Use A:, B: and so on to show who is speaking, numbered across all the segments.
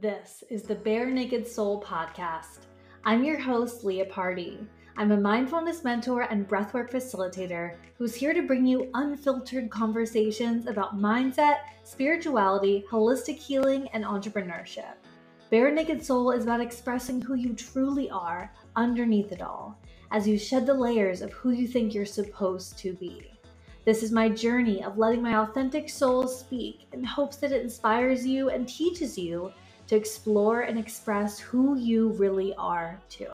A: This is the Bare Naked Soul podcast. I'm your host, Leah Pardee. I'm a mindfulness mentor and breathwork facilitator who's here to bring you unfiltered conversations about mindset, spirituality, holistic healing, and entrepreneurship. Bare Naked Soul is about expressing who you truly are underneath it all as you shed the layers of who you think you're supposed to be. This is my journey of letting my authentic soul speak in hopes that it inspires you and teaches you to explore and express who you really are too.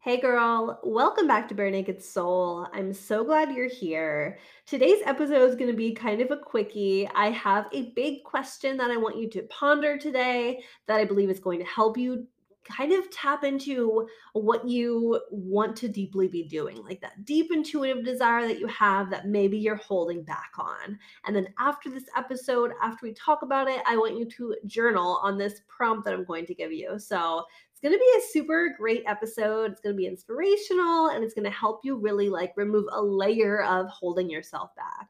B: Hey girl, welcome back to Bare Naked Soul. I'm so glad you're here. Today's episode is going to be kind of a quickie. I have a big question that I want you to ponder today that I believe is going to help you kind of tap into what you want to deeply be doing, like that deep intuitive desire that you have that maybe you're holding back on. And then after this episode, after we talk about it, I want you to journal on this prompt that I'm going to give you. So it's going to be a super great episode. It's going to be inspirational and it's going to help you really like remove a layer of holding yourself back.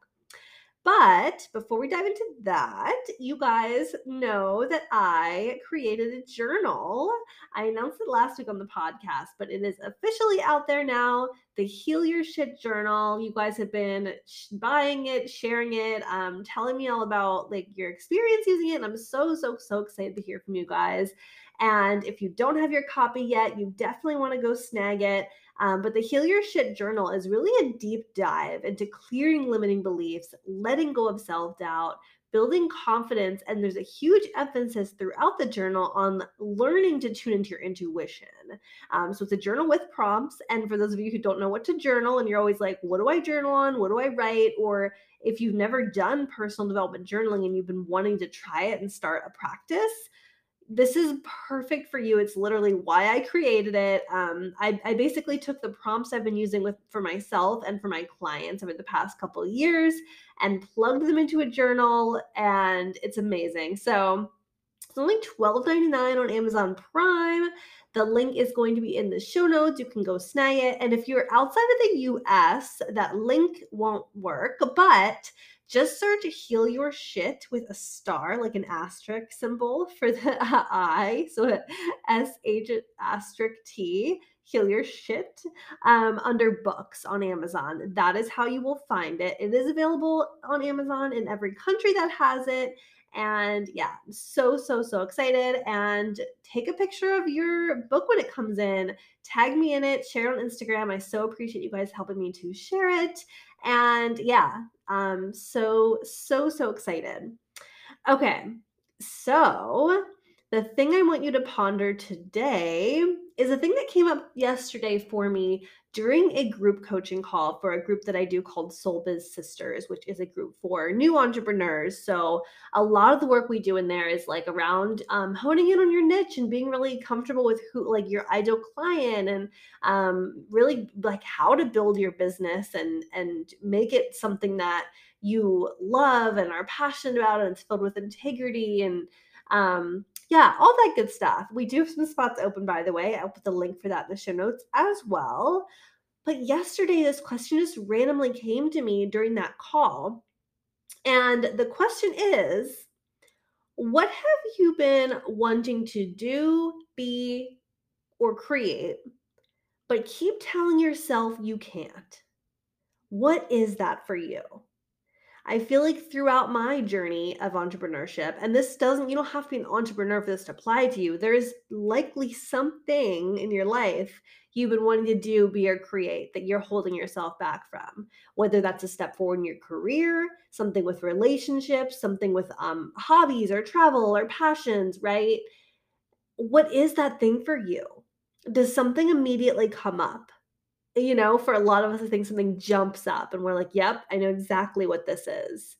B: But before we dive into that, you guys know that I created a journal. I announced it last week on the podcast, but it is officially out there now. The Heal Your Shit Journal. You guys have been buying it, sharing it, um, telling me all about like your experience using it. And I'm so, so, so excited to hear from you guys. And if you don't have your copy yet, you definitely want to go snag it. Um, but the Heal Your Shit Journal is really a deep dive into clearing limiting beliefs, letting go of self doubt, building confidence. And there's a huge emphasis throughout the journal on learning to tune into your intuition. Um, so it's a journal with prompts. And for those of you who don't know what to journal and you're always like, what do I journal on? What do I write? Or if you've never done personal development journaling and you've been wanting to try it and start a practice, this is perfect for you. It's literally why I created it. Um, I, I, basically took the prompts I've been using with for myself and for my clients over the past couple years and plugged them into a journal, and it's amazing. So it's only $12.99 on Amazon Prime. The link is going to be in the show notes. You can go snag it. And if you're outside of the US, that link won't work, but just search heal your shit with a star, like an asterisk symbol for the I. So S H asterisk T, heal your shit, um, under books on Amazon. That is how you will find it. It is available on Amazon in every country that has it. And yeah, so, so, so excited. And take a picture of your book when it comes in. Tag me in it, share it on Instagram. I so appreciate you guys helping me to share it. And yeah, um, so, so, so excited. Okay, so the thing I want you to ponder today is a thing that came up yesterday for me during a group coaching call for a group that I do called Soul Biz Sisters, which is a group for new entrepreneurs. So a lot of the work we do in there is like around um, honing in on your niche and being really comfortable with who, like your ideal client, and um, really like how to build your business and and make it something that you love and are passionate about, and it's filled with integrity and um, yeah, all that good stuff. We do have some spots open, by the way. I'll put the link for that in the show notes as well. But yesterday, this question just randomly came to me during that call. And the question is What have you been wanting to do, be, or create, but keep telling yourself you can't? What is that for you? I feel like throughout my journey of entrepreneurship, and this doesn't, you don't have to be an entrepreneur for this to apply to you. There is likely something in your life you've been wanting to do, be or create that you're holding yourself back from. Whether that's a step forward in your career, something with relationships, something with um, hobbies or travel or passions, right? What is that thing for you? Does something immediately come up? You know, for a lot of us, I think something jumps up and we're like, yep, I know exactly what this is.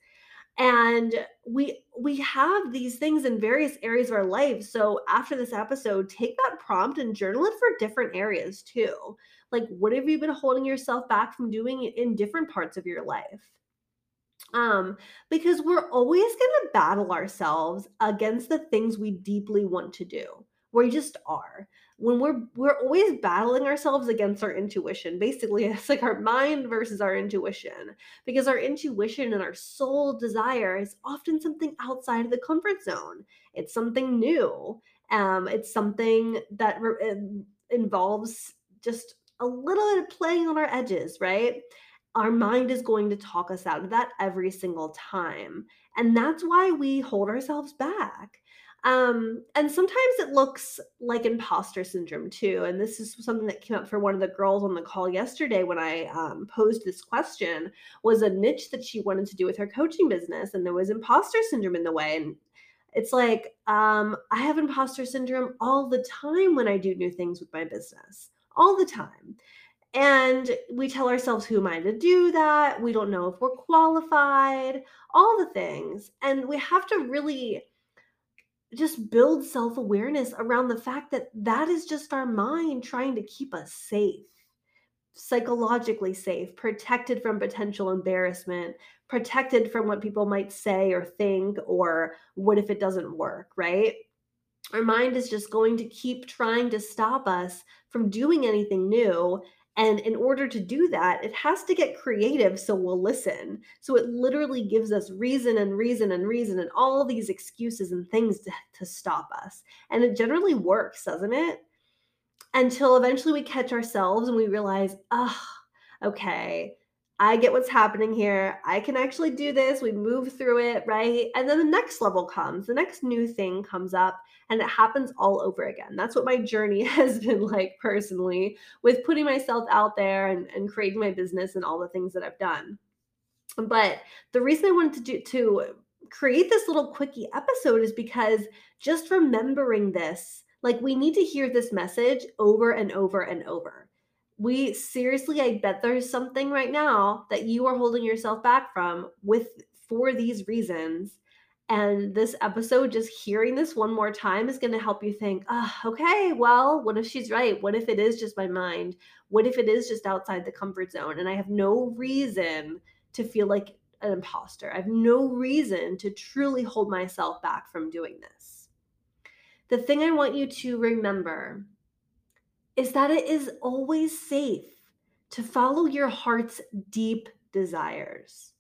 B: And we we have these things in various areas of our life. So after this episode, take that prompt and journal it for different areas too. Like what have you been holding yourself back from doing in different parts of your life? Um, because we're always going to battle ourselves against the things we deeply want to do. We just are. When we're we're always battling ourselves against our intuition basically it's like our mind versus our intuition because our intuition and our soul desire is often something outside of the comfort zone. It's something new um it's something that re- involves just a little bit of playing on our edges right? Our mind is going to talk us out of that every single time and that's why we hold ourselves back um, and sometimes it looks like imposter syndrome too. And this is something that came up for one of the girls on the call yesterday when I um, posed this question was a niche that she wanted to do with her coaching business. And there was imposter syndrome in the way. And it's like, um, I have imposter syndrome all the time when I do new things with my business, all the time. And we tell ourselves, who am I to do that? We don't know if we're qualified, all the things. And we have to really just build self awareness around the fact that that is just our mind trying to keep us safe, psychologically safe, protected from potential embarrassment, protected from what people might say or think, or what if it doesn't work, right? Our mind is just going to keep trying to stop us from doing anything new and in order to do that, it has to get creative so we'll listen. So it literally gives us reason and reason and reason and all these excuses and things to, to stop us. And it generally works, doesn't it? Until eventually we catch ourselves and we realize, oh, okay, I get what's happening here. I can actually do this. We move through it, right? And then the next level comes, the next new thing comes up, and it happens all over again. That's what my journey has been like personally with putting myself out there and, and creating my business and all the things that I've done. But the reason I wanted to do to create this little quickie episode is because just remembering this, like we need to hear this message over and over and over we seriously i bet there's something right now that you are holding yourself back from with for these reasons. And this episode just hearing this one more time is going to help you think oh, okay well what if she's right? What if it is just my mind? What if it is just outside the comfort zone? And i have no reason to feel like an imposter. I have no reason to truly hold myself back from doing this. The thing i want you to remember is that it is always safe to follow your heart's deep desires.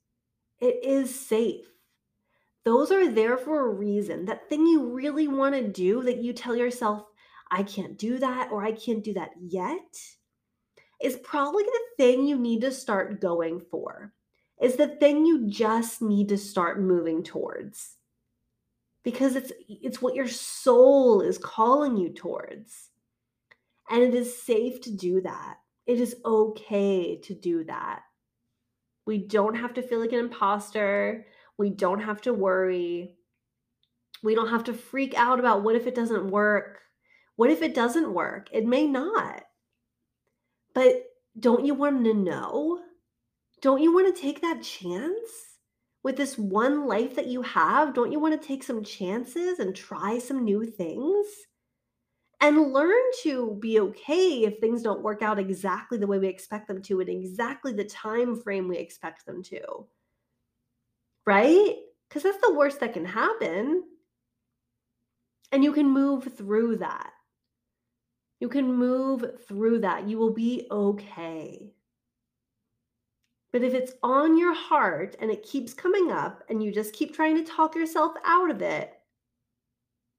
B: It is safe. Those are there for a reason. That thing you really want to do that you tell yourself, I can't do that or I can't do that yet, is probably the thing you need to start going for, is the thing you just need to start moving towards. Because it's it's what your soul is calling you towards. And it is safe to do that. It is okay to do that. We don't have to feel like an imposter. We don't have to worry. We don't have to freak out about what if it doesn't work? What if it doesn't work? It may not. But don't you want to know? Don't you want to take that chance? With this one life that you have, don't you want to take some chances and try some new things? And learn to be okay if things don't work out exactly the way we expect them to in exactly the time frame we expect them to. Right? Because that's the worst that can happen. And you can move through that. You can move through that. You will be okay. But if it's on your heart and it keeps coming up and you just keep trying to talk yourself out of it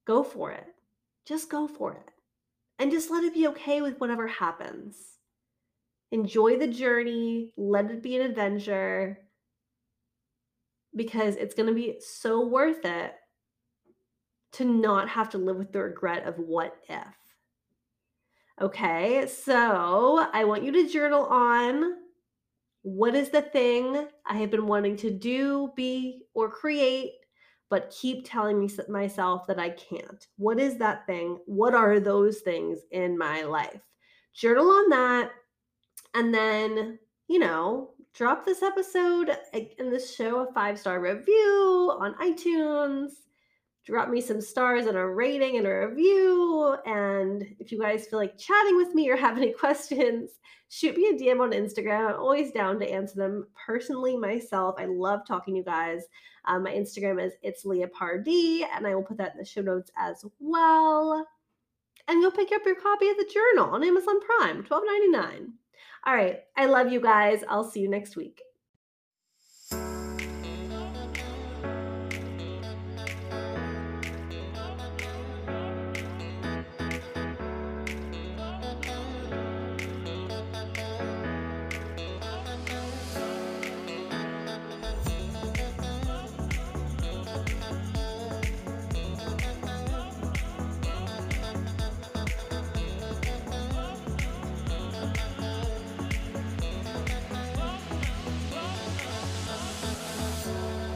B: go for it just go for it. And just let it be okay with whatever happens. Enjoy the journey, let it be an adventure because it's going to be so worth it to not have to live with the regret of what if. Okay, so I want you to journal on what is the thing I have been wanting to do, be, or create but keep telling me, myself that I can't. What is that thing? What are those things in my life? Journal on that. And then, you know, drop this episode and this show a five star review on iTunes. Drop me some stars and a rating and a review. And if you guys feel like chatting with me or have any questions, shoot me a DM on Instagram. I'm always down to answer them personally myself. I love talking to you guys. Um, my Instagram is it's Leah Pardee, and I will put that in the show notes as well. and go pick up your copy of the journal on Amazon Prime, $12.99. All right. I love you guys. I'll see you next week.